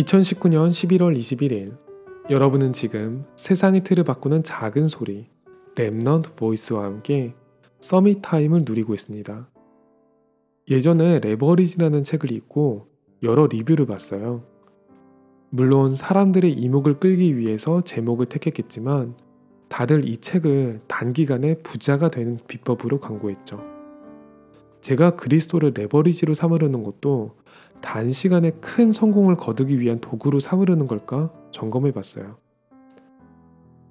(2019년 11월 21일) 여러분은 지금 세상의 틀을 바꾸는 작은 소리 Remnant Voice와 함께 Summit Time을 누리고 있습니다. 예전에 레버리지라는 책을 읽고 여러 리뷰를 봤어요. 물론 사람들의 이목을 끌기 위해서 제목을 택했겠지만 다들 이 책을 단기간에 부자가 되는 비법으로 광고했죠. 제가 그리스도를 레버리지로 삼으려는 것도 단시간에 큰 성공을 거두기 위한 도구로 삼으려는 걸까 점검해 봤어요.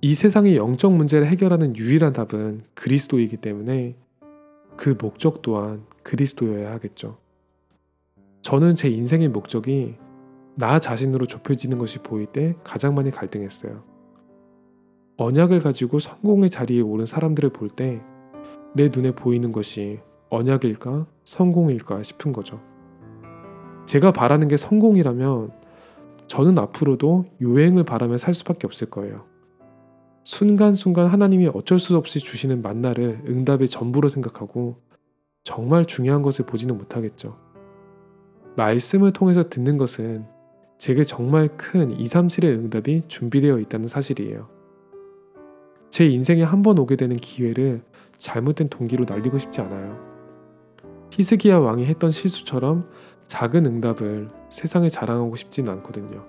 이 세상의 영적 문제를 해결하는 유일한 답은 그리스도이기 때문에 그 목적 또한 그리스도여야 하겠죠. 저는 제 인생의 목적이 나 자신으로 좁혀지는 것이 보일 때 가장 많이 갈등했어요. 언약을 가지고 성공의 자리에 오른 사람들을 볼 때 내 눈에 보이는 것이 언약일까 성공일까 싶은 거죠. 제가 바라는 게 성공이라면 저는 앞으로도 요행을 바라며 살 수밖에 없을 거예요. 순간순간 하나님이 어쩔 수 없이 주시는 만나를 응답의 전부로 생각하고 정말 중요한 것을 보지는 못하겠죠. 말씀을 통해서 듣는 것은 제게 정말 큰 2, 3, 7의 응답이 준비되어 있다는 사실이에요. 제 인생에 한 번 오게 되는 기회를 잘못된 동기로 날리고 싶지 않아요. 히스기야 왕이 했던 실수처럼 작은 응답을 세상에 자랑하고 싶지는 않거든요.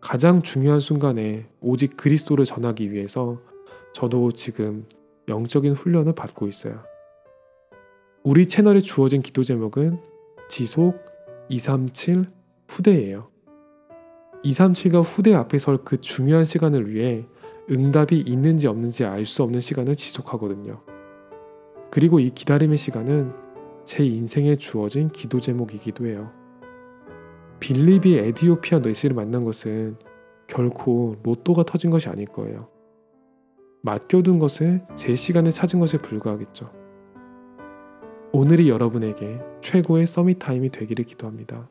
가장 중요한 순간에 오직 그리스도를 전하기 위해서 저도 지금 영적인 훈련을 받고 있어요. 우리 채널에 주어진 기도 제목은 지속 237 후대예요. 237과 후대 앞에 설 그 중요한 시간을 위해 응답이 있는지 없는지 알 수 없는 시간을 지속하거든요. 그리고 이 기다림의 시간은 제 인생에 주어진 기도 제목이기도 해요. 빌립이 에디오피아 뇌시를 만난 것은 결코 로또가 터진 것이 아닐 거예요. 맡겨둔 것을 제 시간에 찾은 것에 불과하겠죠. 오늘이 여러분에게 최고의 서밋 타임이 되기를 기도합니다.